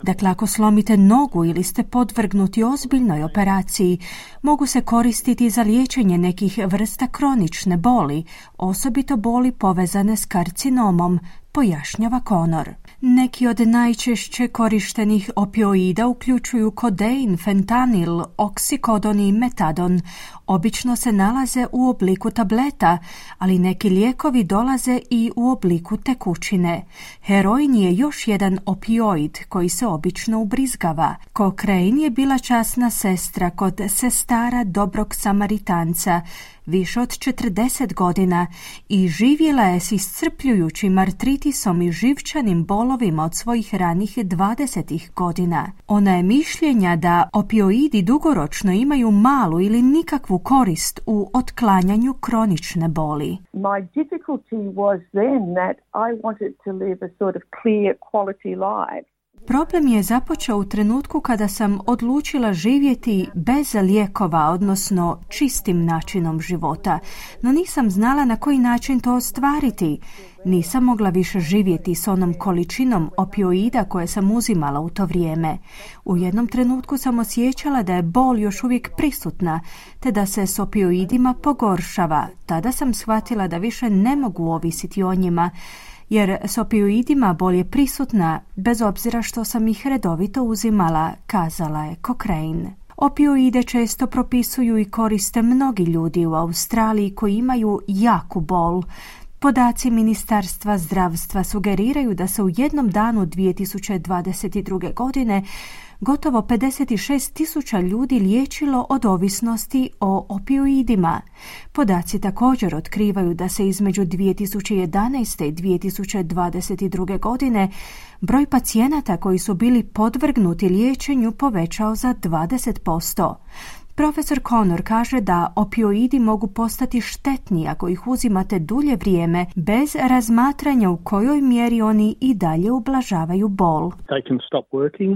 Speaker 21: Dakle, ako slomite nogu ili ste podvrgnuti ozbiljnoj operaciji, mogu se koristiti za liječenje nekih vrsta kronične boli, osobito boli povezane s karcinomom, pojašnjava Konor. Neki od najčešće korištenih opioida uključuju kodein, fentanil, oksikodon i metadon. Obično se nalaze u obliku tableta, ali neki lijekovi dolaze i u obliku tekućine. Heroin je još jedan opioid koji se obično ubrizgava. Cochrane je bila časna sestra kod sestara dobrog samaritanca, više od 40 godina i živjela je s iscrpljujućim artritisom i živčanim bolovima od svojih ranih 20 godina. Ona je mišljenja da opioidi dugoročno imaju malu ili nikakvu korist u otklanjanju kronične boli.
Speaker 22: My difficulty was then that I wanted to live a sort of clear quality life.
Speaker 21: Problem je započeo u trenutku kada sam odlučila živjeti bez lijekova, odnosno čistim načinom života, no nisam znala na koji način to ostvariti. Nisam mogla više živjeti s onom količinom opioida koje sam uzimala u to vrijeme. U jednom trenutku sam osjećala da je bol još uvijek prisutna, te da se s opioidima pogoršava. Tada sam shvatila da više ne mogu ovisiti o njima, jer s opioidima bolje prisutna, bez obzira što sam ih redovito uzimala, kazala je Cochrane. Opioide često propisuju i koriste mnogi ljudi u Australiji koji imaju jaku bol. Podaci Ministarstva zdravstva sugeriraju da se u jednom danu 2022. godine gotovo 56 tisuća ljudi liječilo od ovisnosti o opioidima. Podaci također otkrivaju da se između 2011. i 2022. godine broj pacijenata koji su bili podvrgnuti liječenju povećao za 20%. Profesor Connor kaže da opioidi mogu postati štetni ako ih uzimate dulje vrijeme bez razmatranja u kojoj mjeri oni i dalje ublažavaju bol.
Speaker 23: They can stop working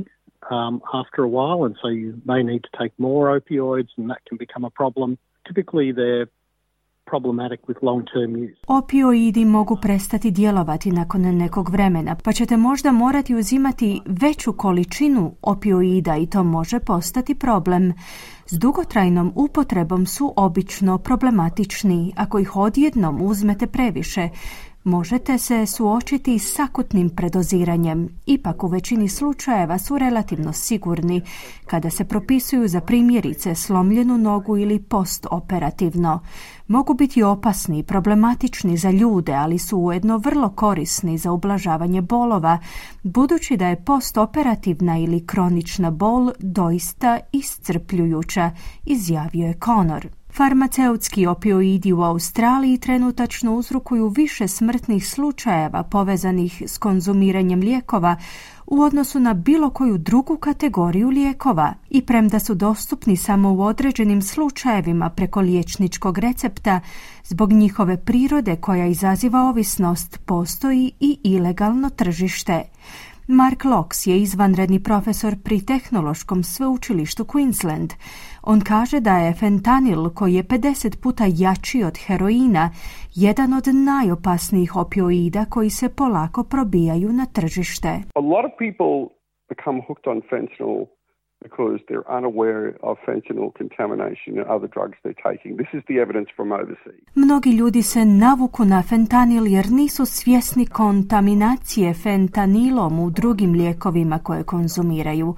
Speaker 23: um, after a while and so you may need to take more opioids and that can become a problem. Typically they're
Speaker 21: Opioidi mogu prestati djelovati nakon nekog vremena, pa ćete možda morati uzimati veću količinu opioida i to može postati problem. S dugotrajnom upotrebom su obično problematični ako ih odjednom uzmete previše možete se suočiti s sakutnim predoziranjem. Ipak u većini slučajeva su relativno sigurni kada se propisuju za primjerice slomljenu nogu ili postoperativno. Mogu biti opasni i problematični za ljude, ali su ujedno vrlo korisni za ublažavanje bolova, budući da je postoperativna ili kronična bol doista iscrpljujuća, izjavio je Conor. Farmaceutski opioidi u Australiji trenutačno uzrokuju više smrtnih slučajeva povezanih s konzumiranjem lijekova u odnosu na bilo koju drugu kategoriju lijekova i premda su dostupni samo u određenim slučajevima preko liječničkog recepta, zbog njihove prirode koja izaziva ovisnost postoji i ilegalno tržište. Mark Locks je izvanredni profesor pri tehnološkom sveučilištu Queensland. On kaže da je fentanil, koji je 50 puta jači od heroina, jedan od najopasnijih opioida koji se polako probijaju na tržište.
Speaker 24: A lot of people become hooked on fentanyl because they're unaware of fentanyl contamination and other drugs they're taking. This is the evidence from overseas.
Speaker 21: Mnogi ljudi se navuku na fentanil jer nisu svjesni kontaminacije fentanilom u drugim lijekovima koje konzumiraju.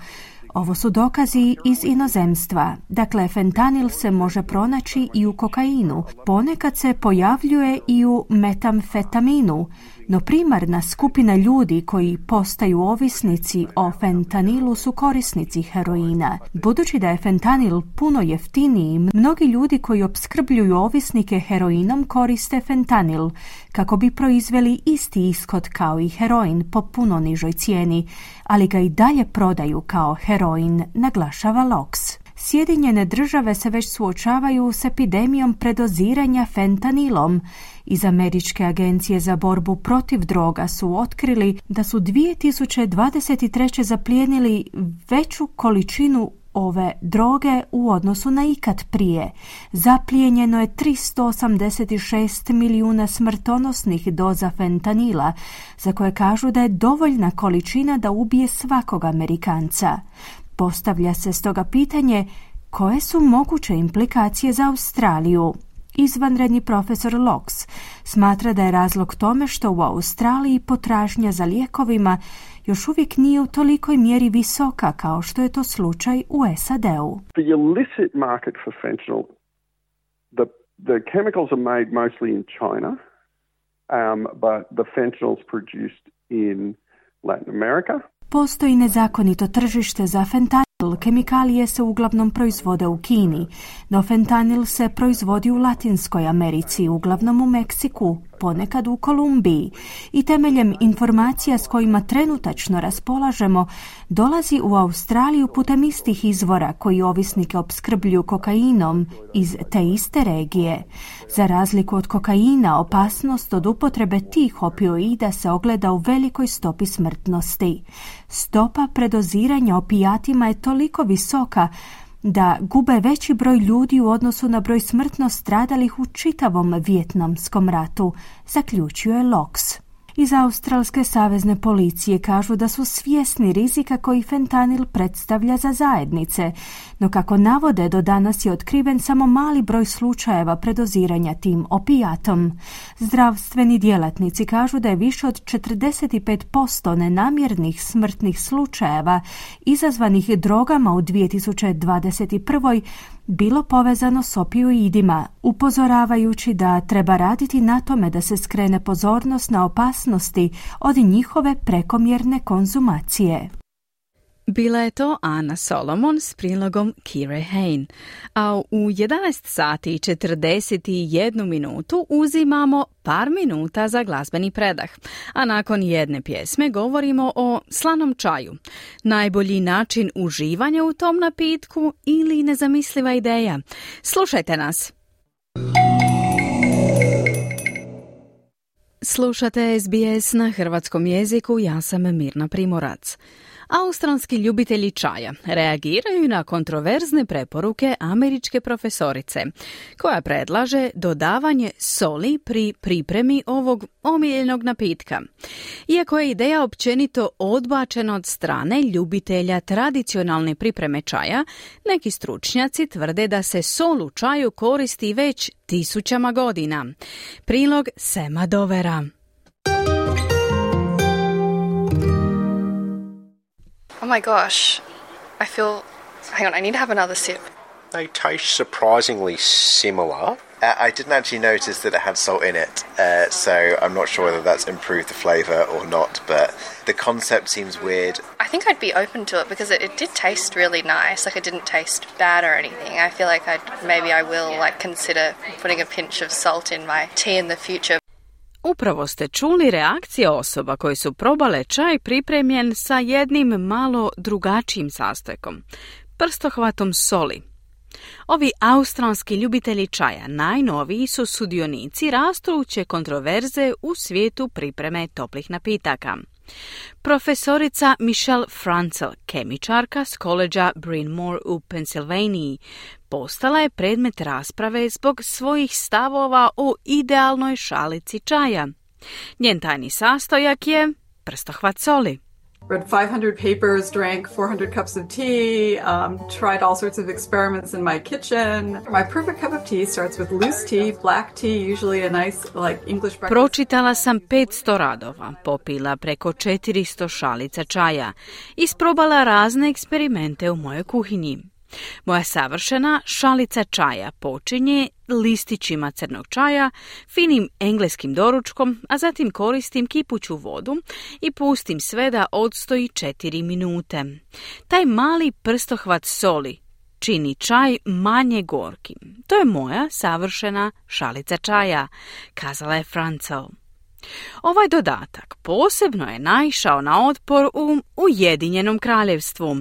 Speaker 21: Ovo su dokazi iz inozemstva. Dakle, fentanil se može pronaći i u kokainu. Ponekad se pojavljuje i u metamfetaminu. No primarna skupina ljudi koji postaju ovisnici o fentanilu su korisnici heroina. Budući da je fentanil puno jeftiniji, mnogi ljudi koji opskrbljuju ovisnike heroinom koriste fentanil kako bi proizveli isti ishod kao i heroin po puno nižoj cijeni, ali ga i dalje prodaju kao heroin, naglašava Lox. Sjedinjene države se već suočavaju s epidemijom predoziranja fentanilom. Iz Američke agencije za borbu protiv droga su otkrili da su 2023. zaplijenili veću količinu ove droge u odnosu na ikad prije. Zaplijenjeno je 386 milijuna smrtonosnih doza fentanila, za koje kažu da je dovoljna količina da ubije svakog Amerikanca. Postavlja se stoga pitanje koje su moguće implikacije za Australiju. Izvanredni profesor Lox smatra da je razlog tome što u Australiji potražnja za lijekovima još uvijek nije u tolikoj mjeri visoka kao što je to slučaj u SAD-u.
Speaker 24: The illicit market for fentanyl, the, the chemicals are made mostly in China, um, but the fentanyl is produced in Latin America.
Speaker 21: Postoji nezakonito tržište za fentanil. Kemikalije se uglavnom proizvode u Kini, no fentanil se proizvodi u Latinskoj Americi, uglavnom u Meksiku, ponekad u Kolumbiji i temeljem informacija s kojima trenutačno raspolažemo dolazi u Australiju putem istih izvora koji ovisnike opskrbljuju kokainom iz te iste regije. Za razliku od kokaina, opasnost od upotrebe tih opioida se ogleda u velikoj stopi smrtnosti. Stopa predoziranja opijatima je toliko visoka da gube veći broj ljudi u odnosu na broj smrtno stradalih u čitavom Vjetnamskom ratu, zaključuje Loks. Iz Australske savezne policije kažu da su svjesni rizika koji fentanil predstavlja za zajednice, no kako navode do danas je otkriven samo mali broj slučajeva predoziranja tim opijatom. Zdravstveni djelatnici kažu da je više od 45% nenamjernih smrtnih slučajeva izazvanih drogama u 2021 bilo povezano s opioidima, upozoravajući da treba raditi na tome da se skrene pozornost na opasnosti od njihove prekomjerne konzumacije.
Speaker 1: Bila je to Ana Solomon s prilogom Kire Hain. A u 11 sati i 41 minutu uzimamo par minuta za glazbeni predah. A nakon jedne pjesme govorimo o slanom čaju. Najbolji način uživanja u tom napitku ili nezamisliva ideja. Slušajte nas. Slušate SBS na hrvatskom jeziku, ja sam Mirna Primorac. Australski ljubitelji čaja reagiraju na kontroverzne preporuke američke profesorice, koja predlaže dodavanje soli pri pripremi ovog omiljenog napitka. Iako je ideja općenito odbačena od strane ljubitelja tradicionalne pripreme čaja, neki stručnjaci tvrde da se sol u čaju koristi već tisućama godina. Prilog Sema Dovera.
Speaker 25: Oh my gosh, I feel. Hang on, I need to have another sip.
Speaker 26: They taste surprisingly similar. Uh, I didn't actually notice that it had salt in it, uh, so I'm not sure whether that's improved the flavour or not, but the concept seems weird.
Speaker 25: I think I'd be open to it because it, it did taste really nice. Like it didn't taste bad or anything. I feel like I'd maybe I will like consider putting a pinch of salt in my tea in the future.
Speaker 1: Upravo ste čuli reakcije osoba koji su probale čaj pripremljen sa jednim malo drugačijim sastojkom, prstohvatom soli. Ovi australski ljubitelji čaja najnoviji su sudionici rastuće kontroverze u svijetu pripreme toplih napitaka. Profesorica Michelle Francel, kemičarka s koleđa Bryn Mawr u Pensilvaniji, postala je predmet rasprave zbog svojih stavova o idealnoj šalici čaja. Njen tajni sastojak je prstohvat soli.
Speaker 27: Read 500 papers, drank 400 cups of tea, um, tried all sorts of experiments in my kitchen. My perfect cup of tea starts with loose tea, black tea, usually a nice like English breakfast.
Speaker 1: Pročitala sam 500 radova, popila preko 400 šalica čaja, isprobala razne eksperimente u mojoj kuhinji. Moja savršena šalica čaja počinje listićima crnog čaja, finim engleskim doručkom, a zatim koristim kipuću vodu i pustim sve da odstoji 4 minute. Taj mali prstohvat soli čini čaj manje gorkim. To je moja savršena šalica čaja, kazala je Francel. Ovaj dodatak posebno je naišao na otpor u Ujedinjenom kraljevstvu,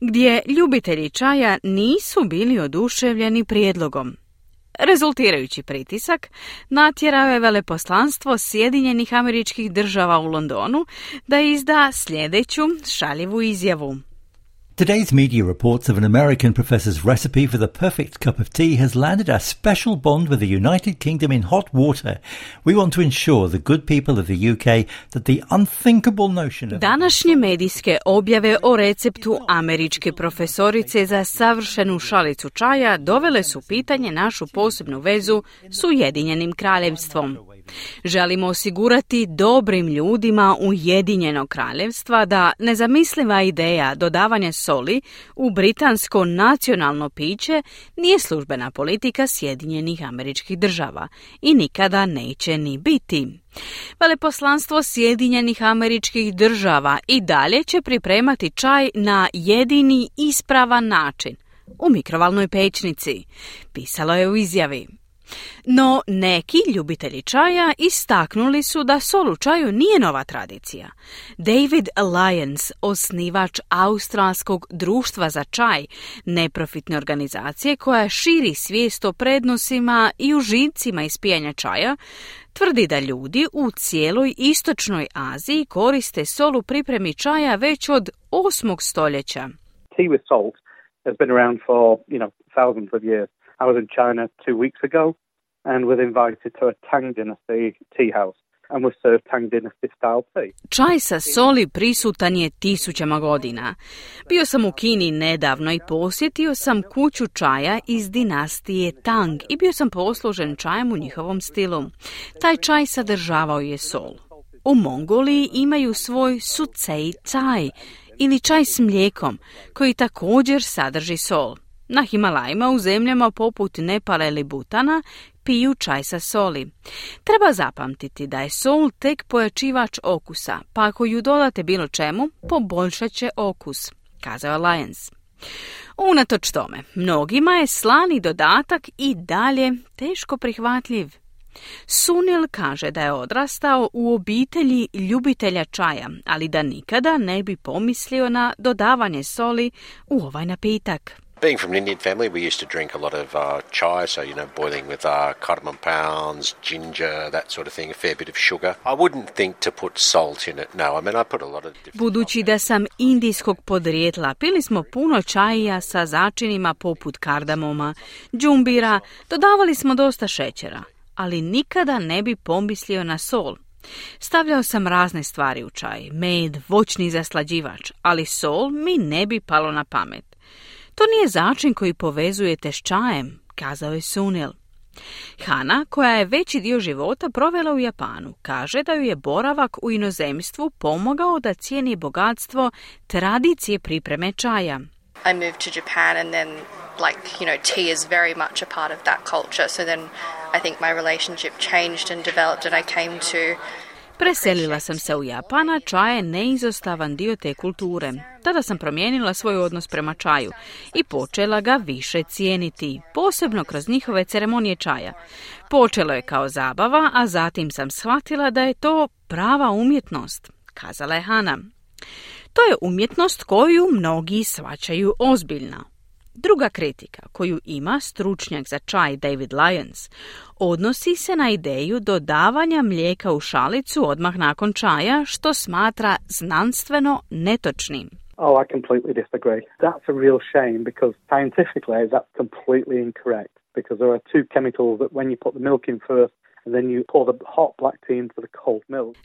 Speaker 1: gdje ljubitelji čaja nisu bili oduševljeni prijedlogom. Rezultirajući pritisak, natjerao je veleposlanstvo Sjedinjenih američkih država u Londonu da izda sljedeću šaljivu izjavu.
Speaker 28: Today's media reports of an American professor's recipe for the perfect cup of tea has landed a special bond with the United Kingdom in hot water. We want to ensure the good people of the UK that the unthinkable notion of...
Speaker 1: Današnje medijske objave o receptu američke profesorice za savršenu šalicu čaja dovele su pitanje našu posebnu vezu s Ujedinjenim kraljevstvom. Želimo osigurati dobrim ljudima Ujedinjenog kraljevstva da nezamisliva ideja dodavanja soli u britansko nacionalno piće nije službena politika Sjedinjenih američkih država i nikada neće ni biti. Veleposlanstvo Sjedinjenih američkih država i dalje će pripremati čaj na jedini ispravan način u mikrovalnoj pečnici, pisalo je u izjavi. No neki ljubitelji čaja istaknuli su da sol u čaju nije nova tradicija. David Lyons, osnivač Australskog društva za čaj, neprofitne organizacije koja širi svijest o prednosima i užicima ispijanja čaja, tvrdi da ljudi u cijeloj istočnoj Aziji koriste sol u pripremi čaja već od 8. stoljeća.
Speaker 23: Tea with salt has been around for, you know, thousands of years. I was in China two weeks ago and was invited to a Tang Dynasty tea house. And was served Tang Dynasty style tea.
Speaker 1: Čaj sa soli prisutan je tisućama godina. Bio sam u Kini nedavno i posjetio sam kuću čaja iz dinastije Tang i bio sam poslužen čajem u njihovom stilu. Taj čaj sadržavao je sol. U Mongoliji imaju svoj sucej čaj ili čaj s mlijekom koji također sadrži sol. Na Himalajima u zemljama poput Nepala ili Butana piju čaj sa soli. Treba zapamtiti da je sol tek pojačivač okusa, pa ako ju dodate bilo čemu, poboljšat će okus. kazao Alliance. Unatoč tome, mnogima je slani dodatak i dalje teško prihvatljiv. Sunil kaže da je odrastao u obitelji ljubitelja čaja, ali da nikada ne bi pomislio na dodavanje soli u ovaj napitak.
Speaker 26: Being from an Indian family, we used to drink a lot of uh, chai, so, you know, boiling with uh, cardamom pounds, ginger, that sort of thing, a fair bit of sugar. I wouldn't think to put salt in it, no. I mean, I put a lot of.
Speaker 1: Budući da sam indijskog podrijetla, pili smo puno čaja sa začinima poput kardamoma, džumbira, dodavali smo dosta šećera, ali nikada ne bi pomislio na sol. Stavljao sam razne stvari u čaj, med, voćni zaslađivač, ali sol mi ne bi palo na pamet. To nije začin koji povezujete s čajem, kazao je Sunil. Hana, koja je veći dio života provela u Japanu, kaže da ju je boravak u inozemstvu pomogao da cijeni bogatstvo tradicije pripreme čaja.
Speaker 25: I moved to Japan and then like, you know, tea is very much a part of that culture. So then I think my relationship changed and developed and I came to
Speaker 1: Preselila sam se u Japana, čaj je neizostavan dio te kulture. Tada sam promijenila svoj odnos prema čaju i počela ga više cijeniti, posebno kroz njihove ceremonije čaja. Počelo je kao zabava, a zatim sam shvatila da je to prava umjetnost, kazala je Hana. To je umjetnost koju mnogi svačaju ozbiljno. Druga kritika koju ima stručnjak za čaj David Lyons odnosi se na ideju dodavanja mlijeka u šalicu odmah nakon čaja, što smatra znanstveno netočnim.
Speaker 23: Oh, I completely disagree. That's a real shame because scientifically that's completely incorrect because there are two chemicals that when you put the milk in first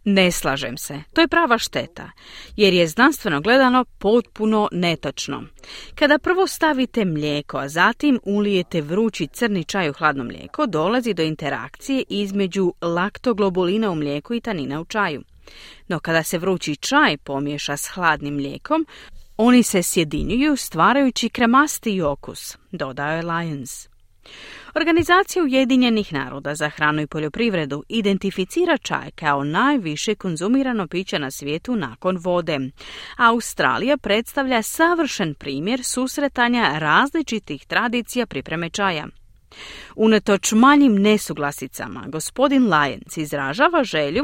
Speaker 1: Ne slažem se. To je prava šteta, jer je znanstveno gledano potpuno netočno. Kada prvo stavite mlijeko, a zatim ulijete vrući crni čaj u hladno mlijeko, dolazi do interakcije između laktoglobulina u mlijeku i tanina u čaju. No kada se vrući čaj pomiješa s hladnim mlijekom, oni se sjedinjuju stvarajući kremasti okus, dodao je Lyons. Organizacija Ujedinjenih naroda za hranu i poljoprivredu identificira čaj kao najviše konzumirano piće na svijetu nakon vode. Australija predstavlja savršen primjer susretanja različitih tradicija pripreme čaja. Unatoč manjim nesuglasicama, gospodin Lyons izražava želju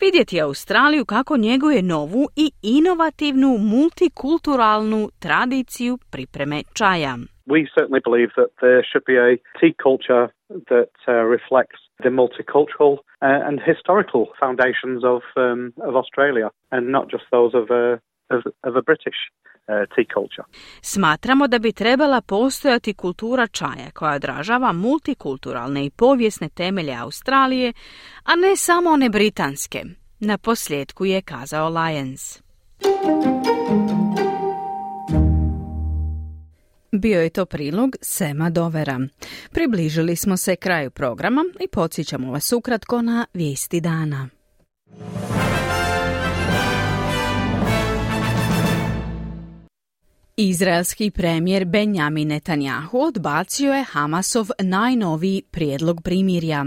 Speaker 1: vidjeti Australiju kako njeguje novu i inovativnu multikulturalnu tradiciju pripreme čaja.
Speaker 23: We certainly believe that there should be a tea culture that uh, reflects the multicultural uh, and historical foundations of um, of Australia, and not just those of a of, of a British uh, tea culture.
Speaker 1: Smatramo da bi trebala postojati kultura čaja koja odražava multikulturalne i povijesne temelje Australije, a ne samo one britanske. Na posljedku je kazao Lyons. Bio je to prilog Sema Dovera. Približili smo se kraju programa i podsjećamo vas ukratko na vijesti dana. Izraelski premijer Benjamin Netanyahu odbacio je Hamasov najnoviji prijedlog primirja.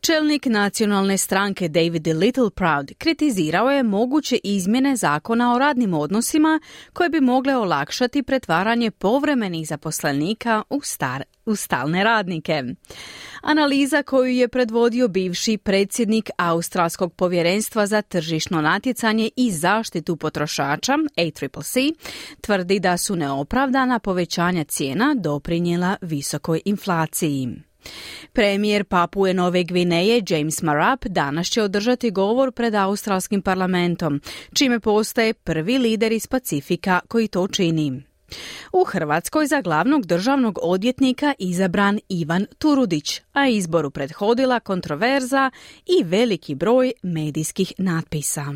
Speaker 1: Čelnik nacionalne stranke David Little Proud kritizirao je moguće izmjene zakona o radnim odnosima koje bi mogle olakšati pretvaranje povremenih zaposlenika u, star, u stalne radnike. Analiza koju je predvodio bivši predsjednik Australskog povjerenstva za tržišno natjecanje i zaštitu potrošača ACCC tvrdi da su neopravdana povećanja cijena doprinjela visokoj inflaciji. Premijer Papue Nove Gvineje James Marap danas će održati govor pred australskim parlamentom, čime postaje prvi lider iz Pacifika koji to čini. U Hrvatskoj za glavnog državnog odvjetnika izabran Ivan Turudić, a izboru prethodila kontroverza i veliki broj medijskih natpisa.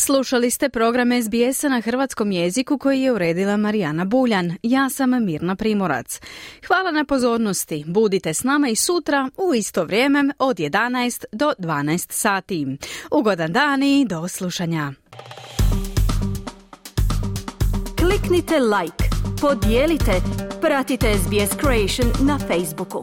Speaker 1: Slušali ste program SBS-a na hrvatskom jeziku koji je uredila Marijana Buljan. Ja sam Mirna Primorac. Hvala na pozornosti. Budite s nama i sutra u isto vrijeme od 11 do 12 sati. Ugodan dan i do slušanja. Kliknite like, podijelite, pratite SBS Creation na Facebooku.